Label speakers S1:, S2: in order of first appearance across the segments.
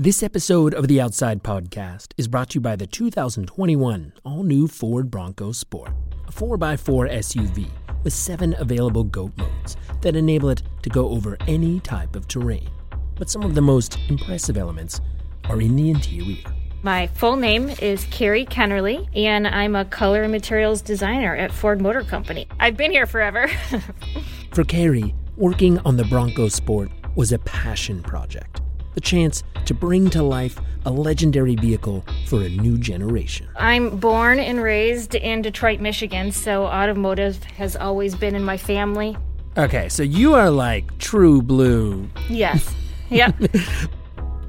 S1: This episode of the Outside Podcast is brought to you by the 2021 all new Ford Bronco Sport, a 4x4 SUV with seven available GOAT modes that enable it to go over any type of terrain. But some of the most impressive elements are in the interior.
S2: My full name is Carrie Kennerly, and I'm a color and materials designer at Ford Motor Company. I've been here forever.
S1: For Carrie, working on the Bronco Sport was a passion project, the chance to bring to life a legendary vehicle for a new generation.
S2: I'm born and raised in Detroit, Michigan, so automotive has always been in my family.
S1: Okay, so you are like true blue.
S2: Yes. Yep.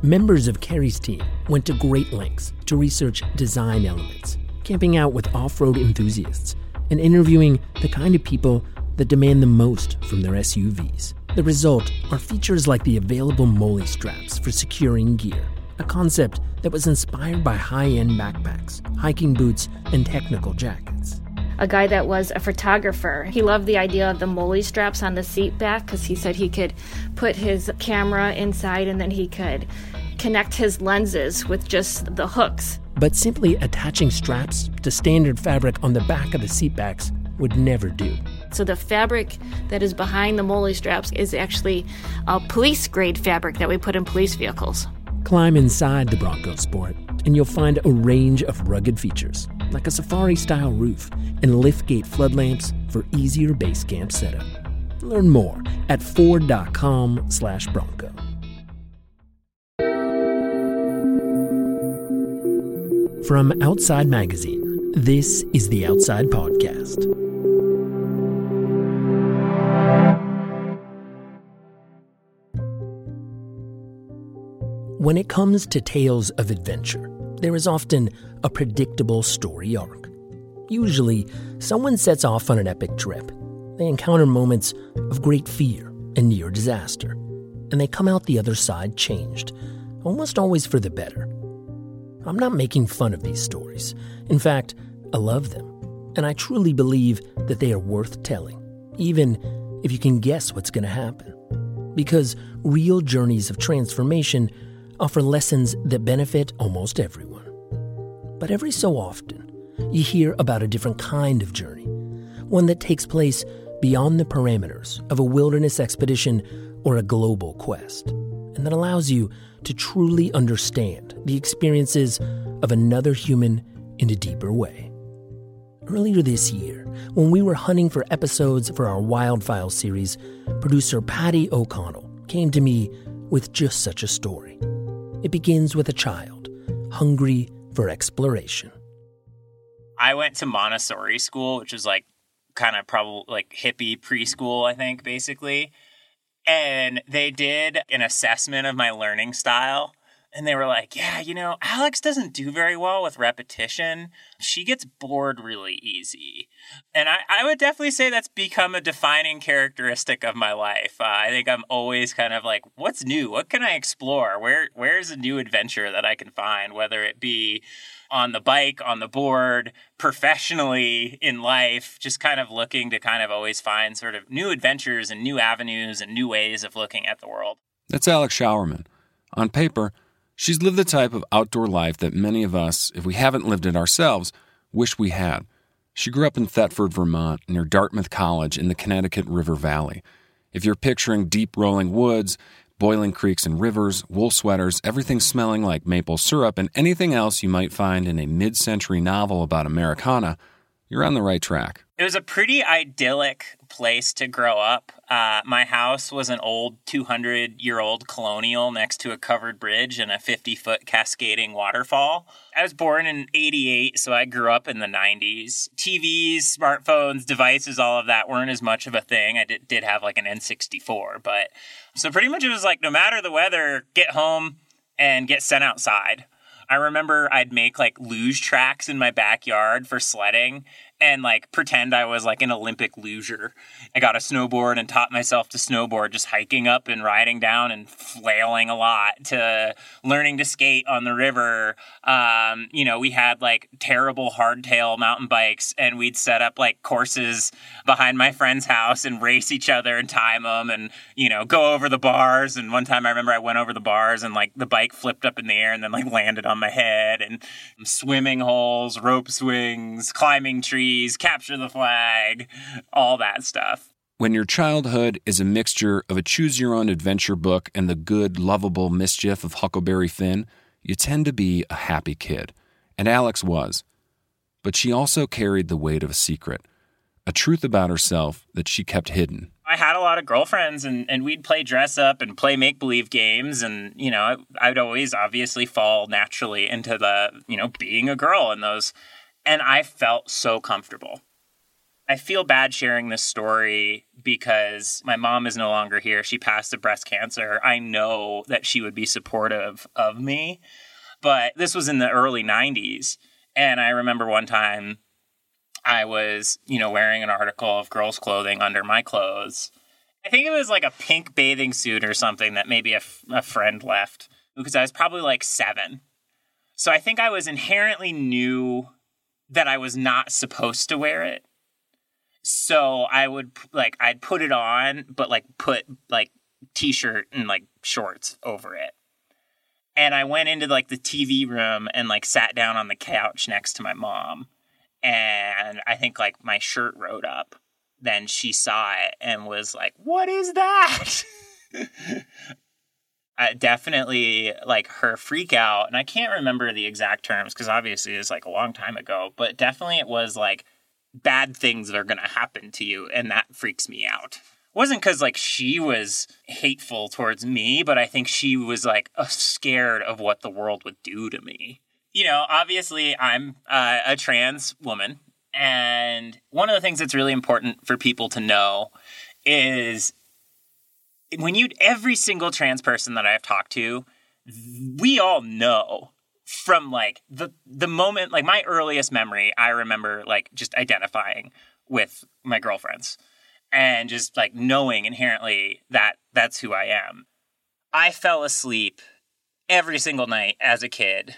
S1: Members of Carrie's team went to great lengths to research design elements, camping out with off road enthusiasts, and interviewing the kind of people that demand the most from their SUVs. The result are features like the available MOLLE straps for securing gear, a concept that was inspired by high end backpacks, hiking boots, and technical jackets.
S2: a guy that was a photographer. He loved the idea of the MOLLE straps on the seat back because he said he could put his camera inside and then he could connect his lenses with just the hooks.
S1: But simply attaching straps to standard fabric on the back of the seatbacks would never do.
S2: So the fabric that is behind the MOLLE straps is actually a police grade fabric that we put in police vehicles.
S1: Climb inside the Bronco Sport, and you'll find a range of rugged features, like a safari style roof and liftgate flood lamps for easier base camp setup. Learn more at ford.com slash bronco. From Outside Magazine, this is the Outside Podcast. When it comes to tales of adventure, there is often a predictable story arc. Usually, someone sets off on an epic trip. They encounter moments of great fear and near disaster, and they come out the other side changed, almost always for the better. I'm not making fun of these stories. In fact, I love them, and I truly believe that they are worth telling, even if you can guess what's going to happen. Because real journeys of transformation offer lessons that benefit almost everyone. But every so often, you hear about a different kind of journey, one that takes place beyond the parameters of a wilderness expedition or a global quest, and that allows you to truly understand the experiences of another human in a deeper way. Earlier this year, when we were hunting for episodes for our Wild Files series, producer Patty O'Connell came to me with just such a story. It begins with a child, hungry for exploration.
S3: I went to Montessori school, which is like kind of probably like hippie preschool, I think, basically. And they did an assessment of my learning style. And they were like, yeah, you know, Alex doesn't do very well with repetition. She gets bored really easy. And I, I would definitely say that's become a defining characteristic of my life. Uh, I think I'm always kind of like, what's new? What can I explore? Where Where's a new adventure that I can find, whether it be on the bike, on the board, professionally in life, just kind of looking to kind of always find sort of new adventures and new avenues and new ways of looking at the world.
S4: That's Alex Showerman. On paper, she's lived the type of outdoor life that many of us, if we haven't lived it ourselves, wish we had. She grew up in Thetford, Vermont, near Dartmouth College in the Connecticut River Valley. If you're picturing deep rolling woods, boiling creeks and rivers, wool sweaters, everything smelling like maple syrup, and anything else you might find in a mid century novel about Americana, you're on the right track.
S3: It was a pretty idyllic place to grow up. Uh, my house was an old 200 year old colonial next to a covered bridge and a 50 foot cascading waterfall. I was born in 88, so I grew up in the 90s. TVs, smartphones, devices, all of that weren't as much of a thing. I did, did have like an N64, but so pretty much it was like no matter the weather, get home and get sent outside. I remember I'd make like luge tracks in my backyard for sledding and like pretend I was like an Olympic luger. I got a snowboard and taught myself to snowboard, just hiking up and riding down and flailing a lot to learning to skate on the river. Um, you know, we had like terrible hardtail mountain bikes and we'd set up like courses behind my friend's house and race each other and time them and, you know, go over the bars. And one time I remember I went over the bars and like the bike flipped up in the air and then like landed on my head and swimming holes, rope swings, climbing trees, capture the flag, all that stuff.
S4: When your childhood is a mixture of a choose your own adventure book and the good, lovable mischief of Huckleberry Finn, you tend to be a happy kid. And Alex was. But she also carried the weight of a secret, a truth about herself that she kept hidden.
S3: I had a lot of girlfriends and, and we'd play dress up and play make believe games. And, you know, I, I'd always obviously fall naturally into the, you know, being a girl in those. And I felt so comfortable. I feel bad sharing this story because my mom is no longer here. She passed of breast cancer. I know that she would be supportive of me. But this was in the early 90s. And I remember one time I was, you know, wearing an article of girls' clothing under my clothes. I think it was like a pink bathing suit or something that maybe a, f- a friend left because I was probably like seven. So I think I was inherently knew that I was not supposed to wear it. So I would like I'd put it on, but like put like t-shirt and like shorts over it. And I went into like the TV room and like sat down on the couch next to my mom and I think like my shirt rode up. Then she saw it and was like, "What is that?" uh, definitely like her freak out, and I can't remember the exact terms because obviously it's like a long time ago. But definitely it was like bad things that are going to happen to you, and that freaks me out. It wasn't because like she was hateful towards me, but I think she was like scared of what the world would do to me you know, obviously I'm uh, a trans woman. And one of the things that's really important for people to know is when you, every single trans person that I've talked to, we all know from like the the moment like my earliest memory i remember like just identifying with my girlfriends and just like knowing inherently that that's who i am i fell asleep every single night as a kid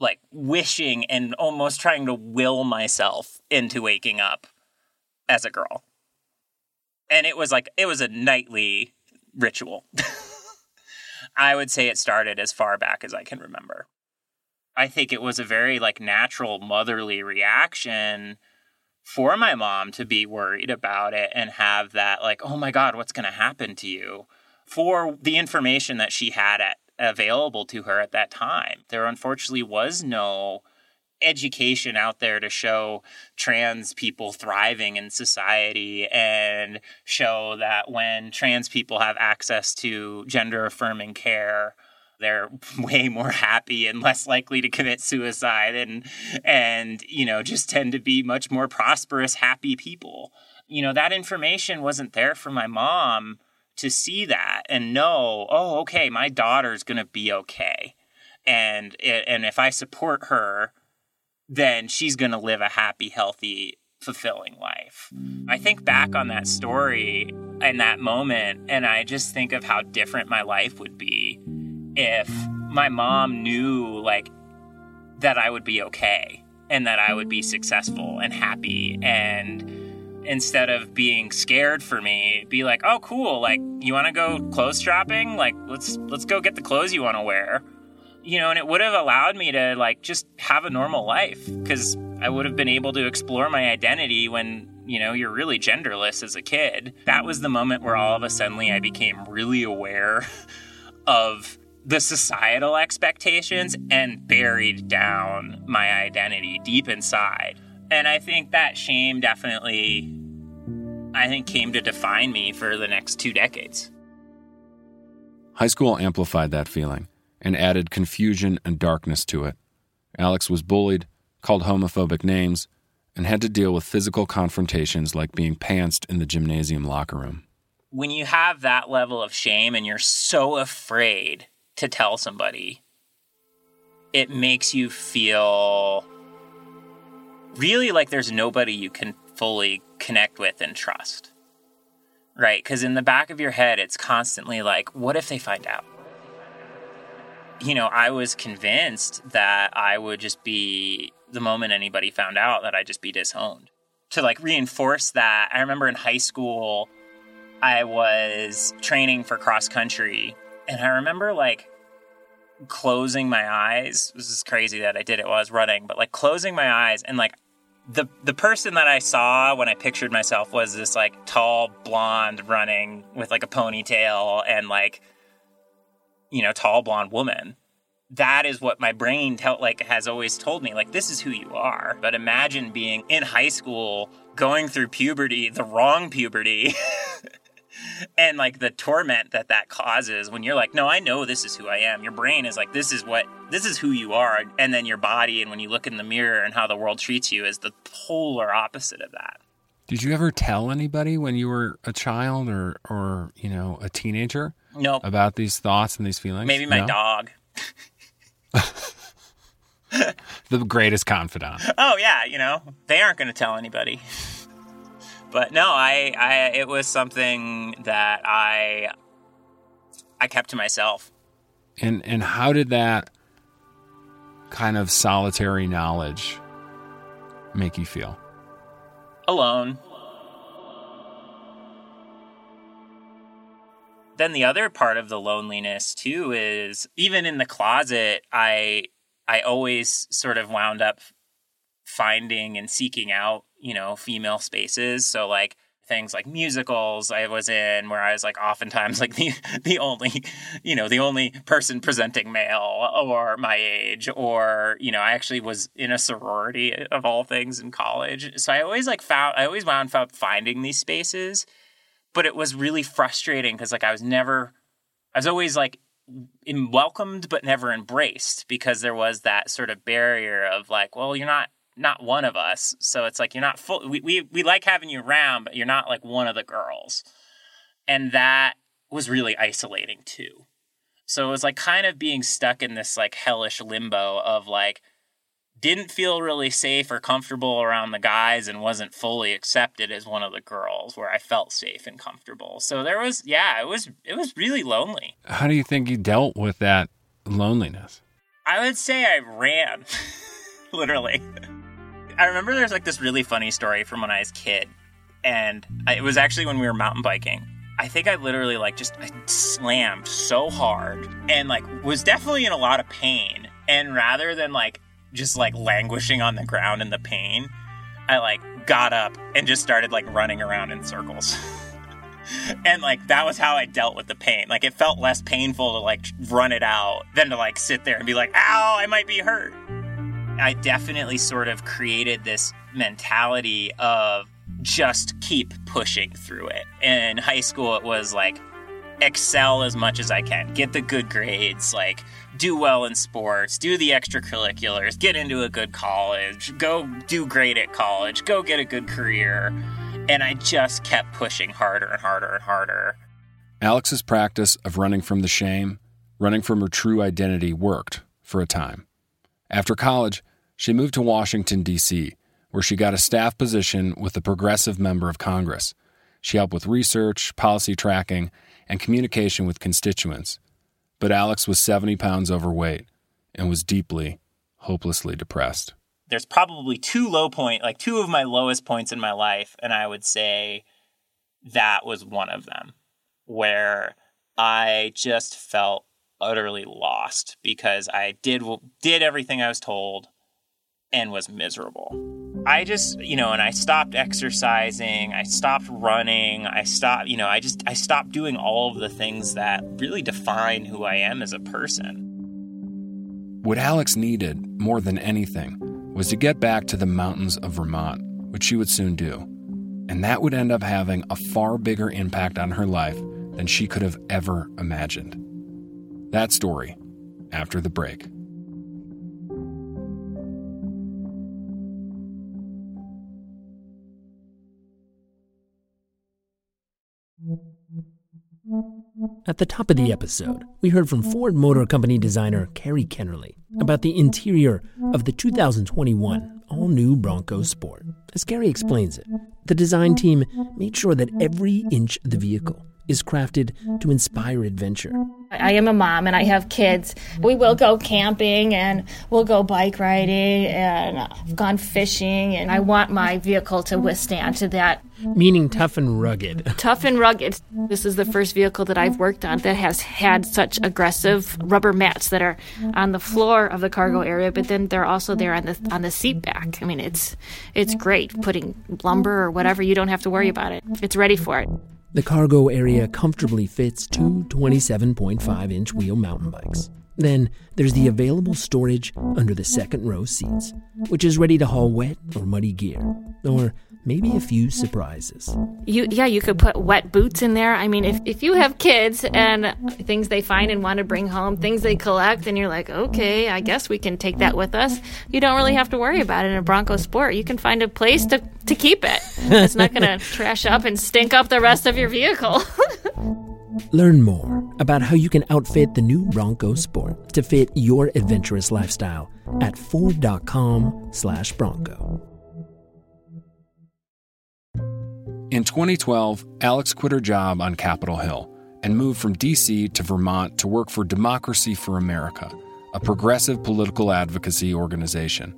S3: like wishing and almost trying to will myself into waking up as a girl. And it was like it was a nightly ritual. I would say it started as far back as I can remember. I think it was a very like natural motherly reaction for my mom to be worried about it and have that like oh my god what's going to happen to you for the information that she had at available to her at that time. There unfortunately was no education out there to show trans people thriving in society and show that when trans people have access to gender affirming care they're way more happy and less likely to commit suicide and and you know just tend to be much more prosperous happy people you know that information wasn't there for my mom to see that and know, oh, okay, my daughter's going to be okay. And and if I support her, then she's going to live a happy, healthy, fulfilling life. I think back on that story and that moment and I just think of how different my life would be if my mom knew like that I would be okay and that I would be successful and happy. And instead of being scared for me be like oh cool like you want to go clothes shopping? Like let's let's go get the clothes you want to wear you know and it would have allowed me to like just have a normal life because i would have been able to explore my identity when you know you're really genderless as a kid. That was the moment where all of a sudden i became really aware of the societal expectations and buried down my identity deep inside. And I think that shame definitely, I think, came to define me for the next two decades.
S4: High school amplified that feeling and added confusion and darkness to it. Alex was bullied, called homophobic names, and had to deal with physical confrontations like being pantsed in the gymnasium locker room.
S3: When you have that level of shame and you're so afraid to tell somebody, it makes you feel really like there's nobody you can fully connect with and trust. Right? Because in the back of your head, it's constantly like, what if they find out? You know, I was convinced that I would just be, the moment anybody found out, that I'd just be disowned. To like reinforce that, I remember in high school, I was training for cross country, and I remember like closing my eyes. This is crazy that I did it while I was running, but like closing my eyes and like the the person that I saw when I pictured myself was this like tall blonde running with like a ponytail and like you know tall blonde woman. That is what my brain tell like has always told me like this is who you are. But imagine being in high school going through puberty, the wrong puberty. and like the torment that that causes when you're like no i know this is who i am your brain is like this is what this is who you are and then your body and when you look in the mirror and how the world treats you is the polar opposite of that
S4: did you ever tell anybody when you were a child or or you know a teenager
S3: no
S4: about these thoughts and these feelings
S3: maybe my
S4: no?
S3: dog
S4: the greatest confidant
S3: oh yeah you know they aren't going to tell anybody but no, I, I it was something that I I kept to myself.
S4: And and how did that kind of solitary knowledge make you feel?
S3: Alone. Then the other part of the loneliness too is even in the closet, I I always sort of wound up finding and seeking out you know, female spaces. So like things like musicals I was in where I was like oftentimes like the the only you know the only person presenting male or my age or you know I actually was in a sorority of all things in college so I always like found I always wound up finding these spaces but it was really frustrating because like I was never I was always like welcomed but never embraced because there was that sort of barrier of like well you're not not one of us. So it's like you're not full. We, we we like having you around, but you're not like one of the girls, and that was really isolating too. So it was like kind of being stuck in this like hellish limbo of like didn't feel really safe or comfortable around the guys and wasn't fully accepted as one of the girls where I felt safe and comfortable. So there was yeah, it was it was really lonely.
S4: How do you think you dealt with that loneliness?
S3: I would say I ran. Literally. I remember there's like this really funny story from when I was a kid, and it was actually when we were mountain biking. I think I literally like just I slammed so hard and like was definitely in a lot of pain. And rather than like just like languishing on the ground in the pain, I like got up and just started like running around in circles. and like that was how I dealt with the pain. Like it felt less painful to like run it out than to like sit there and be like, "Ow, I might be hurt." I definitely sort of created this mentality of just keep pushing through it. In high school, it was like excel as much as I can, get the good grades, like do well in sports, do the extracurriculars, get into a good college, go do great at college, go get a good career. And I just kept pushing harder and harder and harder.
S4: Alex's practice of running from the shame, running from her true identity worked for a time. After college, she moved to Washington, D.C., where she got a staff position with a progressive member of Congress. She helped with research, policy tracking, and communication with constituents. But Alex was 70 pounds overweight and was deeply, hopelessly depressed.
S3: There's probably two low point, like two of my lowest points in my life, and I would say that was one of them where I just felt utterly lost because I did did everything I was told and was miserable. I just, you know, and I stopped exercising, I stopped running, I stopped, you know, I just I stopped doing all of the things that really define who I am as a person.
S4: What Alex needed more than anything was to get back to the mountains of Vermont, which she would soon do. And that would end up having a far bigger impact on her life than she could have ever imagined. That story after the break.
S1: At the top of the episode, we heard from Ford Motor Company designer Carrie Kennerly about the interior of the 2021 all new Bronco Sport. As Carrie explains it, the design team made sure that every inch of the vehicle is crafted to inspire adventure.
S2: I am a mom and I have kids. We will go camping and we'll go bike riding and I've gone fishing and I want my vehicle to withstand to that.
S1: Meaning tough and rugged.
S2: Tough and rugged. This is the first vehicle that I've worked on that has had such aggressive rubber mats that are on the floor of the cargo area, but then they're also there on the on the seat back. I mean, it's it's great putting lumber or whatever. You don't have to worry about it. It's ready for it.
S1: The cargo area comfortably fits two 27.5 inch wheel mountain bikes. Then there's the available storage under the second row seats, which is ready to haul wet or muddy gear, or maybe a few surprises.
S2: You yeah, you could put wet boots in there. I mean, if if you have kids and things they find and want to bring home, things they collect and you're like, "Okay, I guess we can take that with us." You don't really have to worry about it in a Bronco Sport. You can find a place to to keep it. It's not going to trash up and stink up the rest of your vehicle.
S1: Learn more about how you can outfit the new Bronco Sport to fit your adventurous lifestyle at ford.com/bronco.
S4: In 2012, Alex quit her job on Capitol Hill and moved from D.C. to Vermont to work for Democracy for America, a progressive political advocacy organization.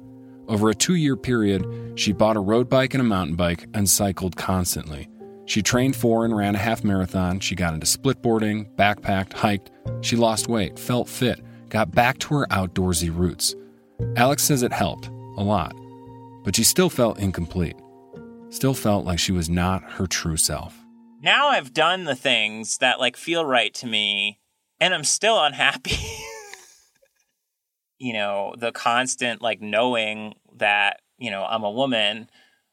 S4: Over a two year period, she bought a road bike and a mountain bike and cycled constantly. She trained for and ran a half marathon. She got into splitboarding, backpacked, hiked. She lost weight, felt fit, got back to her outdoorsy roots. Alex says it helped, a lot, but she still felt incomplete still felt like she was not her true self.
S3: Now I've done the things that like feel right to me and I'm still unhappy. you know, the constant like knowing that, you know, I'm a woman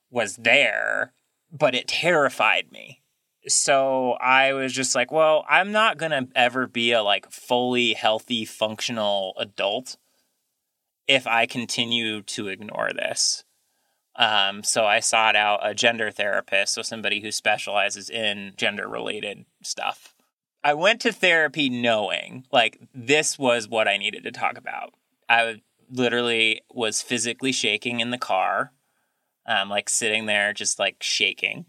S3: was there, but it terrified me. So I was just like, well, I'm not going to ever be a like fully healthy functional adult if I continue to ignore this. Um, so I sought out a gender therapist, so somebody who specializes in gender related stuff. I went to therapy knowing like this was what I needed to talk about. I literally was physically shaking in the car, um, like sitting there just like shaking,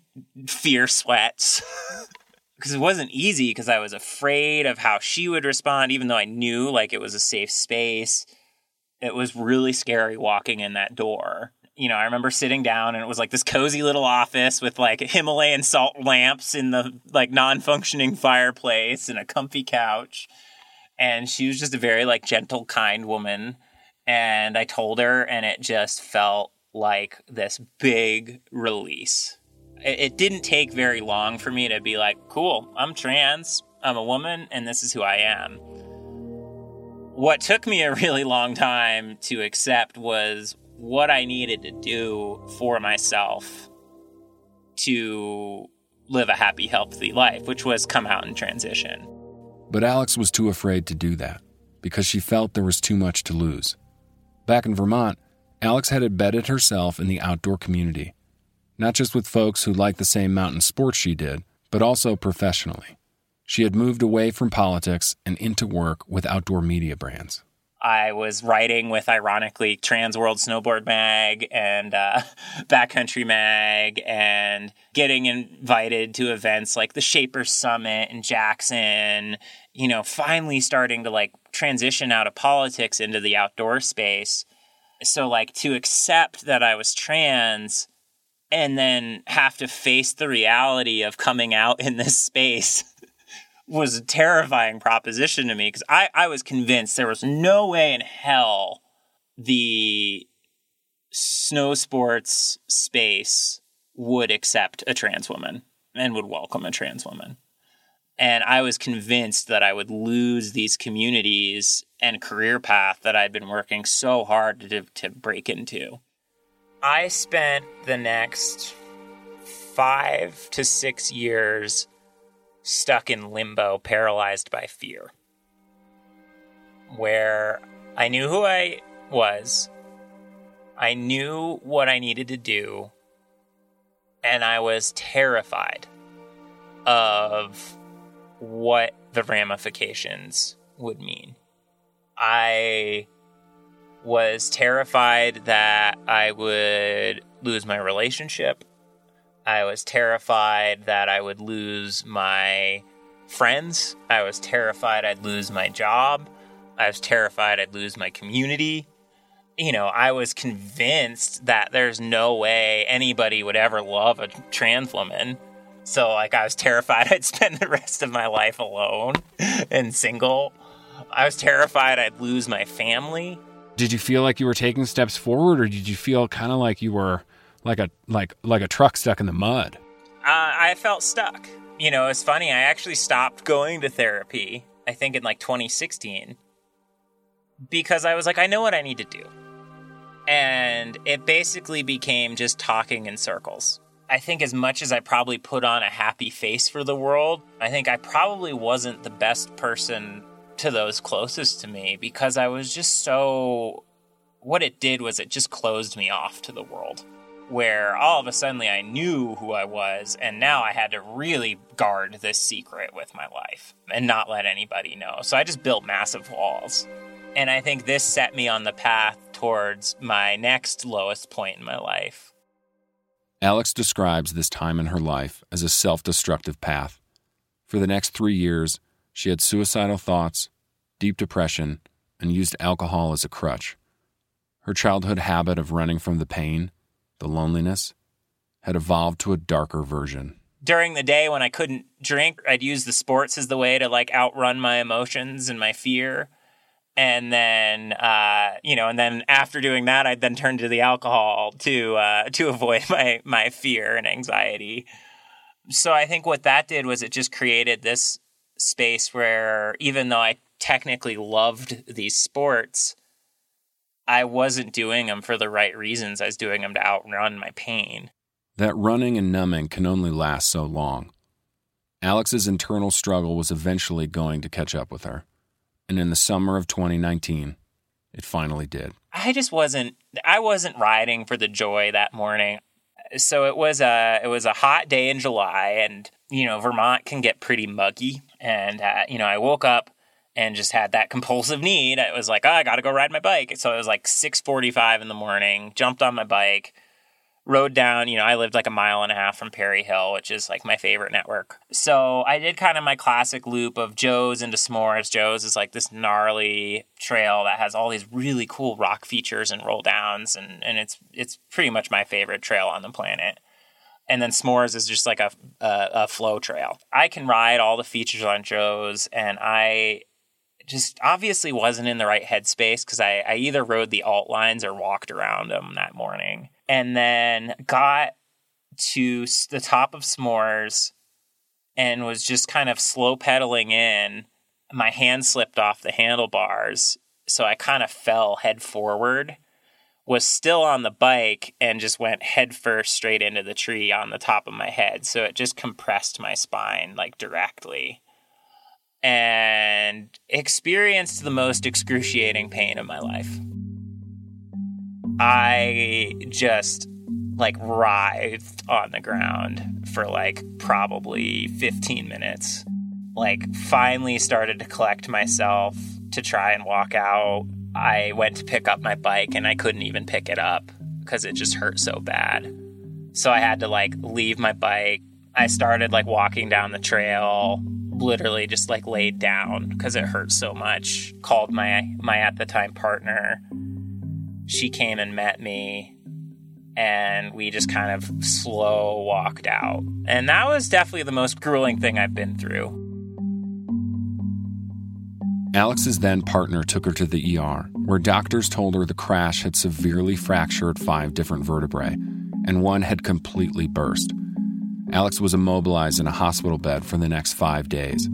S3: fear sweats. Because it wasn't easy because I was afraid of how she would respond, even though I knew like it was a safe space. It was really scary walking in that door you know, I remember sitting down and it was like this cozy little office with like Himalayan salt lamps in the like non-functioning fireplace and a comfy couch. And she was just a very like gentle, kind woman. And I told her and it just felt like this big release. It, it didn't take very long for me to be like, cool, I'm trans, I'm a woman, and this is who I am. What took me a really long time to accept was what I needed to do for myself to live a happy, healthy life, which was come out and transition.
S4: But Alex was too afraid to do that because she felt there was too much to lose. Back in Vermont, Alex had embedded herself in the outdoor community, not just with folks who liked the same mountain sports she did, but also professionally. She had moved away from politics and into work with outdoor media brands.
S3: I was writing with, ironically, Trans World Snowboard Mag and uh, Backcountry Mag, and getting invited to events like the Shaper Summit in Jackson. You know, finally starting to like transition out of politics into the outdoor space. So, like, to accept that I was trans and then have to face the reality of coming out in this space was a terrifying proposition to me because I, I was convinced there was no way in hell the snow sports space would accept a trans woman and would welcome a trans woman. And I was convinced that I would lose these communities and career path that I'd been working so hard to, to break into. I spent the next five to six years stuck in limbo, paralyzed by fear. Where I knew who I was, I knew what I needed to do, and I was terrified of what the ramifications would mean. I was terrified that I would lose my relationship. I was terrified that I would lose my friends. I was terrified I'd lose my job. I was terrified I'd lose my community. You know, I was convinced that there's no way anybody would ever love a trans woman. So, like, I was terrified I'd spend the rest of my life alone and single. I was terrified I'd lose my family.
S4: Did you feel like you were taking steps forward, or did you feel kind of like you were like a like like a truck stuck in the mud?
S3: Uh, I felt stuck. You know, it's funny. I actually stopped going to therapy. I think in like 2016 because I was like, I know what I need to do, and it basically became just talking in circles. I think as much as I probably put on a happy face for the world, I think I probably wasn't the best person to those closest to me because I was just so. What it did was it just closed me off to the world. Where all of a sudden I knew who I was, and now I had to really guard this secret with my life and not let anybody know. So I just built massive walls. And I think this set me on the path towards my next lowest point in my life.
S4: Alex describes this time in her life as a self destructive path. For the next three years, she had suicidal thoughts, deep depression, and used alcohol as a crutch. Her childhood habit of running from the pain, the loneliness, had evolved to a darker version.
S3: During the day when I couldn't drink, I'd use the sports as the way to like outrun my emotions and my fear. And then, uh, you know, and then after doing that, I'd then turn to the alcohol to uh, to avoid my my fear and anxiety. So I think what that did was it just created this space where even though I technically loved these sports, I wasn't doing them for the right reasons. I was doing them to outrun my pain.
S4: That running and numbing can only last so long. Alex's internal struggle was eventually going to catch up with her. And in the summer of 2019, it finally did.
S3: I just wasn't I wasn't riding for the joy that morning. So it was a it was a hot day in July and you know Vermont can get pretty muggy and uh, you know I woke up and just had that compulsive need. I was like, oh, I got to go ride my bike. So it was like 6:45 in the morning, jumped on my bike, rode down, you know, I lived like a mile and a half from Perry Hill, which is like my favorite network. So I did kind of my classic loop of Joe's into S'mores. Joe's is like this gnarly trail that has all these really cool rock features and roll downs and, and it's it's pretty much my favorite trail on the planet. And then S'mores is just like a, a, a flow trail. I can ride all the features on Joe's and I just obviously wasn't in the right headspace because I, I either rode the alt lines or walked around them that morning. And then got to the top of s'mores and was just kind of slow pedaling in. My hand slipped off the handlebars so i kind of fell head forward was still on the bike and just went head first straight into the tree on the top of my head. So it just compressed my spine like directly and experienced the most excruciating pain of my life I just like writhed on the ground for like probably 15 minutes. Like, finally started to collect myself to try and walk out. I went to pick up my bike and I couldn't even pick it up because it just hurt so bad. So I had to like leave my bike. I started like walking down the trail, literally just like laid down because it hurt so much. Called my my at the time partner she came and met me and we just kind of slow walked out. And that was definitely the most grueling thing I've been through.
S4: Alex's then partner took her to the ER, where doctors told her the crash had severely fractured five different vertebrae, and one had completely burst. Alex was immobilized in a hospital bed for the next five days.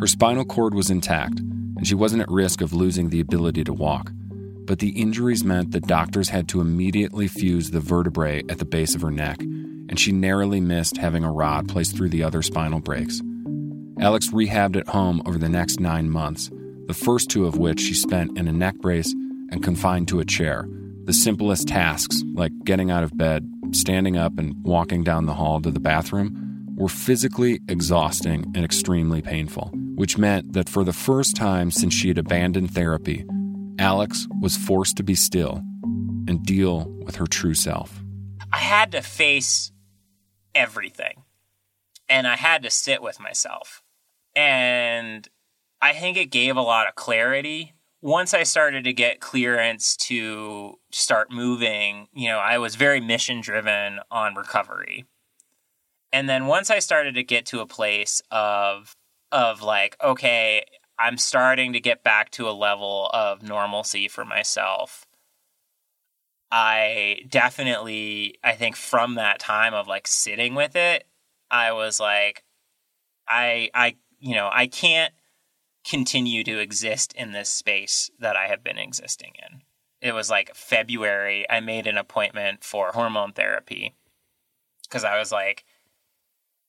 S4: Her spinal cord was intact, and she wasn't at risk of losing the ability to walk but the injuries meant that doctors had to immediately fuse the vertebrae at the base of her neck, and she narrowly missed having a rod placed through the other spinal breaks. Alex rehabbed at home over the next nine months, the first two of which she spent in a neck brace and confined to a chair. The simplest tasks, like getting out of bed, standing up, and walking down the hall to the bathroom, were physically exhausting and extremely painful, which meant that for the first time since she had abandoned therapy, Alex was forced to be still and deal with her true self.
S3: I had to face everything and I had to sit with myself. And I think it gave a lot of clarity. Once I started to get clearance to start moving, you know, I was very mission driven on recovery. And then once I started to get to a place of of like, okay, I'm starting to get back to a level of normalcy for myself. I definitely, I think from that time of like sitting with it, I was like, I, I, you know, I can't continue to exist in this space that I have been existing in. It was like February, I made an appointment for hormone therapy because I was like,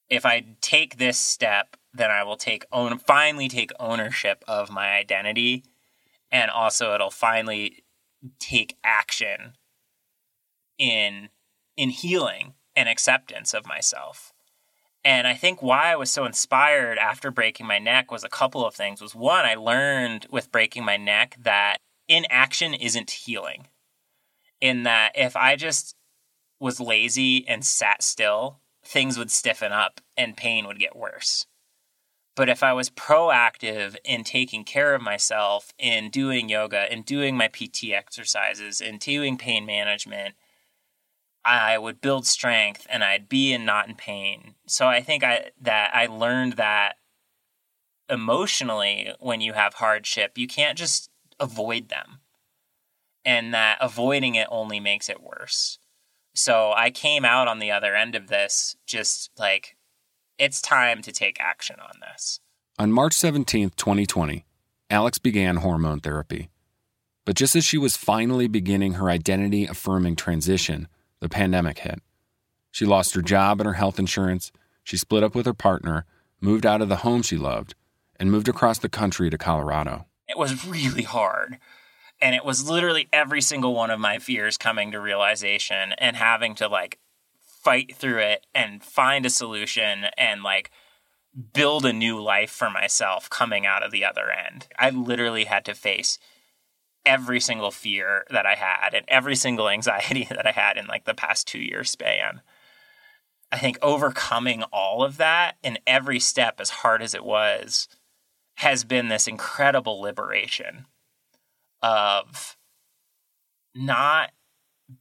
S3: if I take this step, then I will take own finally take ownership of my identity and also it'll finally take action in in healing and acceptance of myself. And I think why I was so inspired after breaking my neck was a couple of things. Was one, I learned with breaking my neck that inaction isn't healing. In that if I just was lazy and sat still, things would stiffen up and pain would get worse. But if I was proactive in taking care of myself, in doing yoga, in doing my PT exercises, in doing pain management, I would build strength and I'd be in not in pain. So I think I that I learned that emotionally when you have hardship, you can't just avoid them. And that avoiding it only makes it worse. So I came out on the other end of this just like it's time to take action on this.
S4: On March 17, 2020, Alex began hormone therapy. But just as she was finally beginning her identity affirming transition, the pandemic hit. She lost her job and her health insurance. She split up with her partner, moved out of the home she loved, and moved across the country to Colorado.
S3: It was really hard. And it was literally every single one of my fears coming to realization and having to like fight through it and find a solution and like build a new life for myself coming out of the other end. I literally had to face every single fear that I had and every single anxiety that I had in like the past 2 year span. I think overcoming all of that in every step as hard as it was has been this incredible liberation of not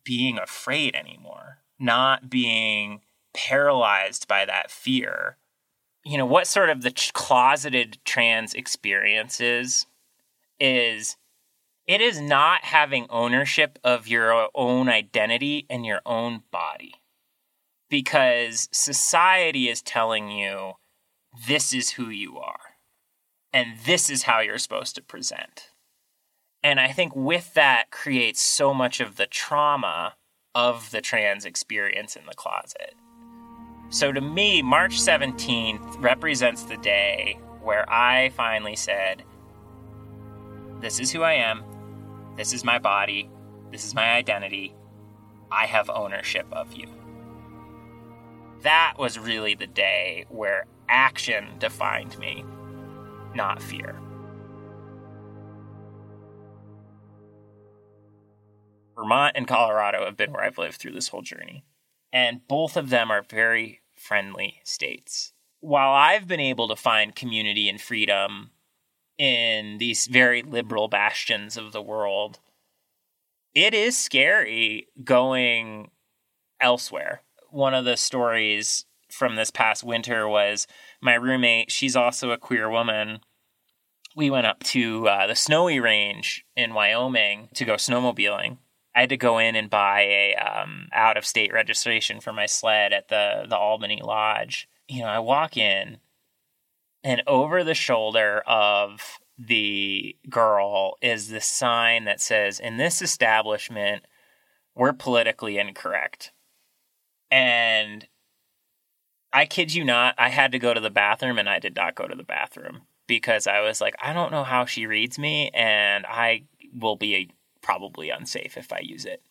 S3: being afraid anymore, not being paralyzed by that fear. You know, what sort of the closeted trans experiences is it is not having ownership of your own identity and your own body. Because society is telling you this is who you are and this is how you're supposed to present. And I think with that creates so much of the trauma of the trans experience in the closet. So to me, March 17th represents the day where I finally said, This is who I am. This is my body. This is my identity. I have ownership of you. That was really the day where action defined me, not fear. Vermont and Colorado have been where I've lived through this whole journey. And both of them are very friendly states. While I've been able to find community and freedom in these very liberal bastions of the world, it is scary going elsewhere. One of the stories from this past winter was my roommate, she's also a queer woman. We went up to uh, the snowy range in Wyoming to go snowmobiling I had to go in and buy a um, out of state registration for my sled at the the Albany Lodge. You know, I walk in, and over the shoulder of the girl is this sign that says, "In this establishment, we're politically incorrect." And I kid you not, I had to go to the bathroom, and I did not go to the bathroom because I was like, I don't know how she reads me, and I will be probably unsafe if I use it.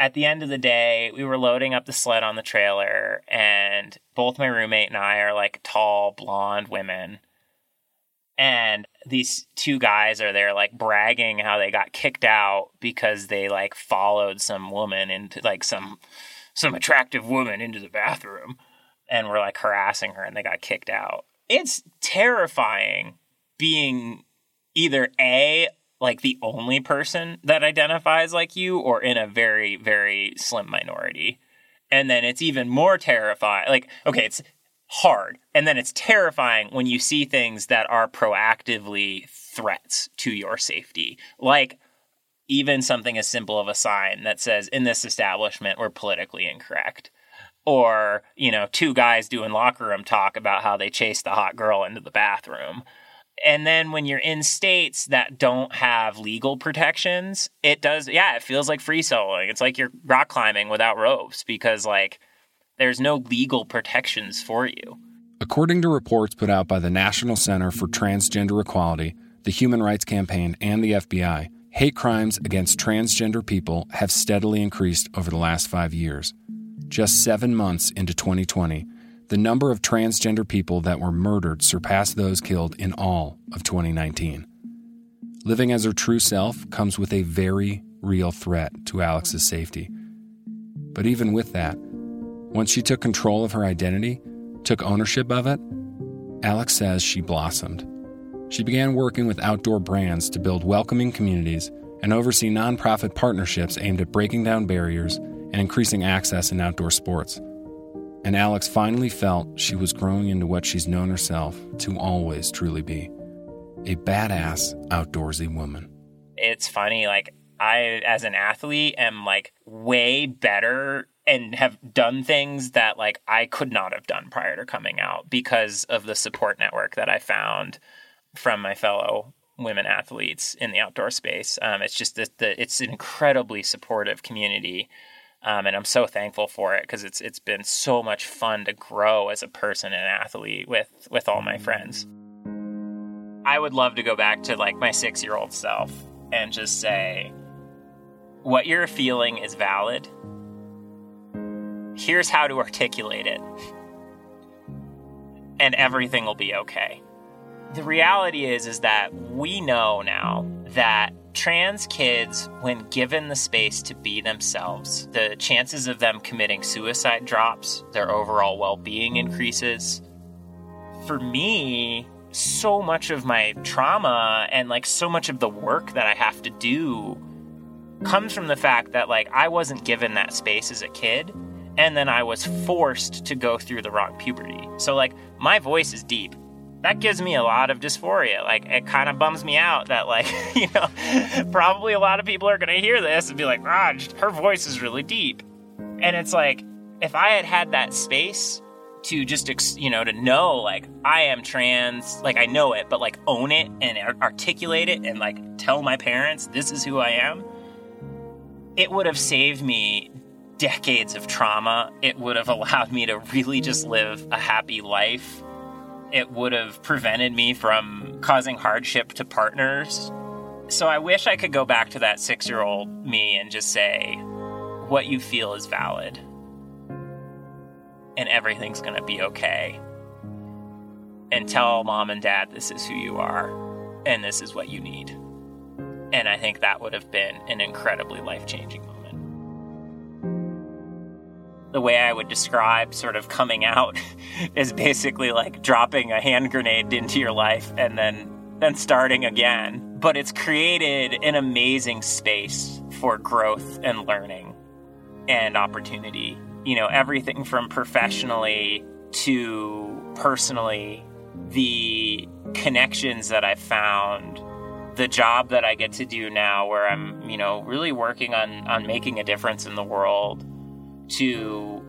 S3: At the end of the day, we were loading up the sled on the trailer, and both my roommate and I are like tall, blonde women. and these two guys are there like bragging how they got kicked out because they like followed some woman into like some some attractive woman into the bathroom and were like harassing her and they got kicked out. It's terrifying being either A like the only person that identifies like you or in a very very slim minority. And then it's even more terrifying. Like okay, it's hard. And then it's terrifying when you see things that are proactively threats to your safety. Like even something as simple of a sign that says, in this establishment, we're politically incorrect. Or, you know, two guys doing locker room talk about how they chased the hot girl into the bathroom. And then when you're in states that don't have legal protections, it does, yeah, it feels like free soloing. It's like you're rock climbing without ropes because, like, there's no legal protections for you.
S4: According to reports put out by the National Center for Transgender Equality, the Human Rights Campaign, and the FBI, hate crimes against transgender people have steadily increased over the last five years. Just seven months into 2020, the number of transgender people that were murdered surpassed those killed in all of 2019. Living as her true self comes with a very real threat to Alex's safety. But even with that, once she took control of her identity, took ownership of it, Alex says she blossomed. She began working with outdoor brands to build welcoming communities and oversee nonprofit partnerships aimed at breaking down barriers and increasing access in outdoor sports. And Alex finally felt she was growing into what she's known herself to always truly be a badass outdoorsy woman.
S3: It's funny, like, I, as an athlete, am like way better and have done things that like I could not have done prior to coming out because of the support network that I found from my fellow women athletes in the outdoor space. Um, it's just that it's an incredibly supportive community. Um, and I'm so thankful for it because it's it's been so much fun to grow as a person and athlete with with all my friends. I would love to go back to like my six year old self and just say, what you're feeling is valid here's how to articulate it, and everything will be okay. The reality is is that we know now that trans kids when given the space to be themselves, the chances of them committing suicide drops, their overall well-being increases. For me, so much of my trauma and like so much of the work that I have to do comes from the fact that like I wasn't given that space as a kid and then I was forced to go through the wrong puberty. So, like, my voice is deep. That gives me a lot of dysphoria. Like, it kind of bums me out that, like, you know, probably a lot of people are going to hear this and be like, ah, Raj, her voice is really deep. And it's like, if I had had that space to just, you know, to know, like, I am trans, like, I know it, but, like, own it and articulate it and, like, tell my parents this is who I am, it would have saved me decades of trauma. It would have allowed me to really just live a happy life. It would have prevented me from causing hardship to partners. So I wish I could go back to that six year old me and just say, what you feel is valid. And everything's going to be okay. And tell mom and dad this is who you are and this is what you need. And I think that would have been an incredibly life changing the way I would describe sort of coming out is basically like dropping a hand grenade into your life and then then starting again. But it's created an amazing space for growth and learning and opportunity. You know, everything from professionally to personally, the connections that I found, the job that I get to do now where I'm, you know, really working on on making a difference in the world to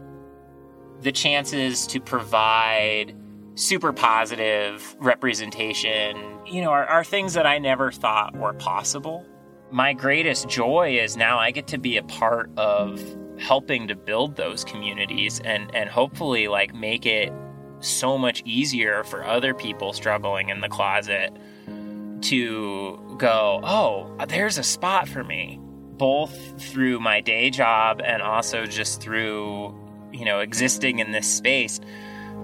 S3: the chances to provide super positive representation, you know, are, are, things that I never thought were possible. My greatest joy is now I get to be a part of helping to build those communities and, and hopefully like make it so much easier for other people struggling in the closet to go, oh, there's a spot for me both through my day job and also just through, you know, existing in this space.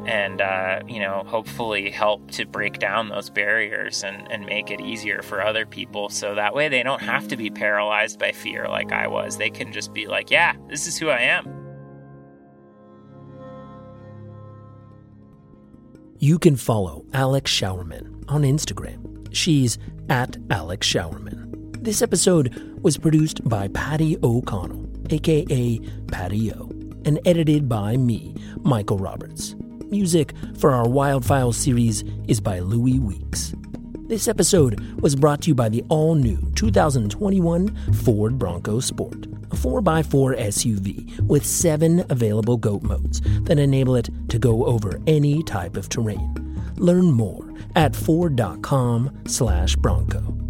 S3: and uh, you know hopefully help to break down those barriers and, and make it easier for other people so that way they don't have to be paralyzed by fear like i was. They can just be like yeah this is who i am.
S1: You can follow alex showerman on instagram. She's at alex showerman this episode was produced by patty o'connell aka patty o and edited by me michael roberts Music for our Wild Files series is by Louis Weeks. This episode was brought to you by the all new 2021 Ford Bronco Sport, a 4x4 SUV with seven available GOAT modes that enable it to go over any type of terrain. Learn more at Ford.com slash Bronco.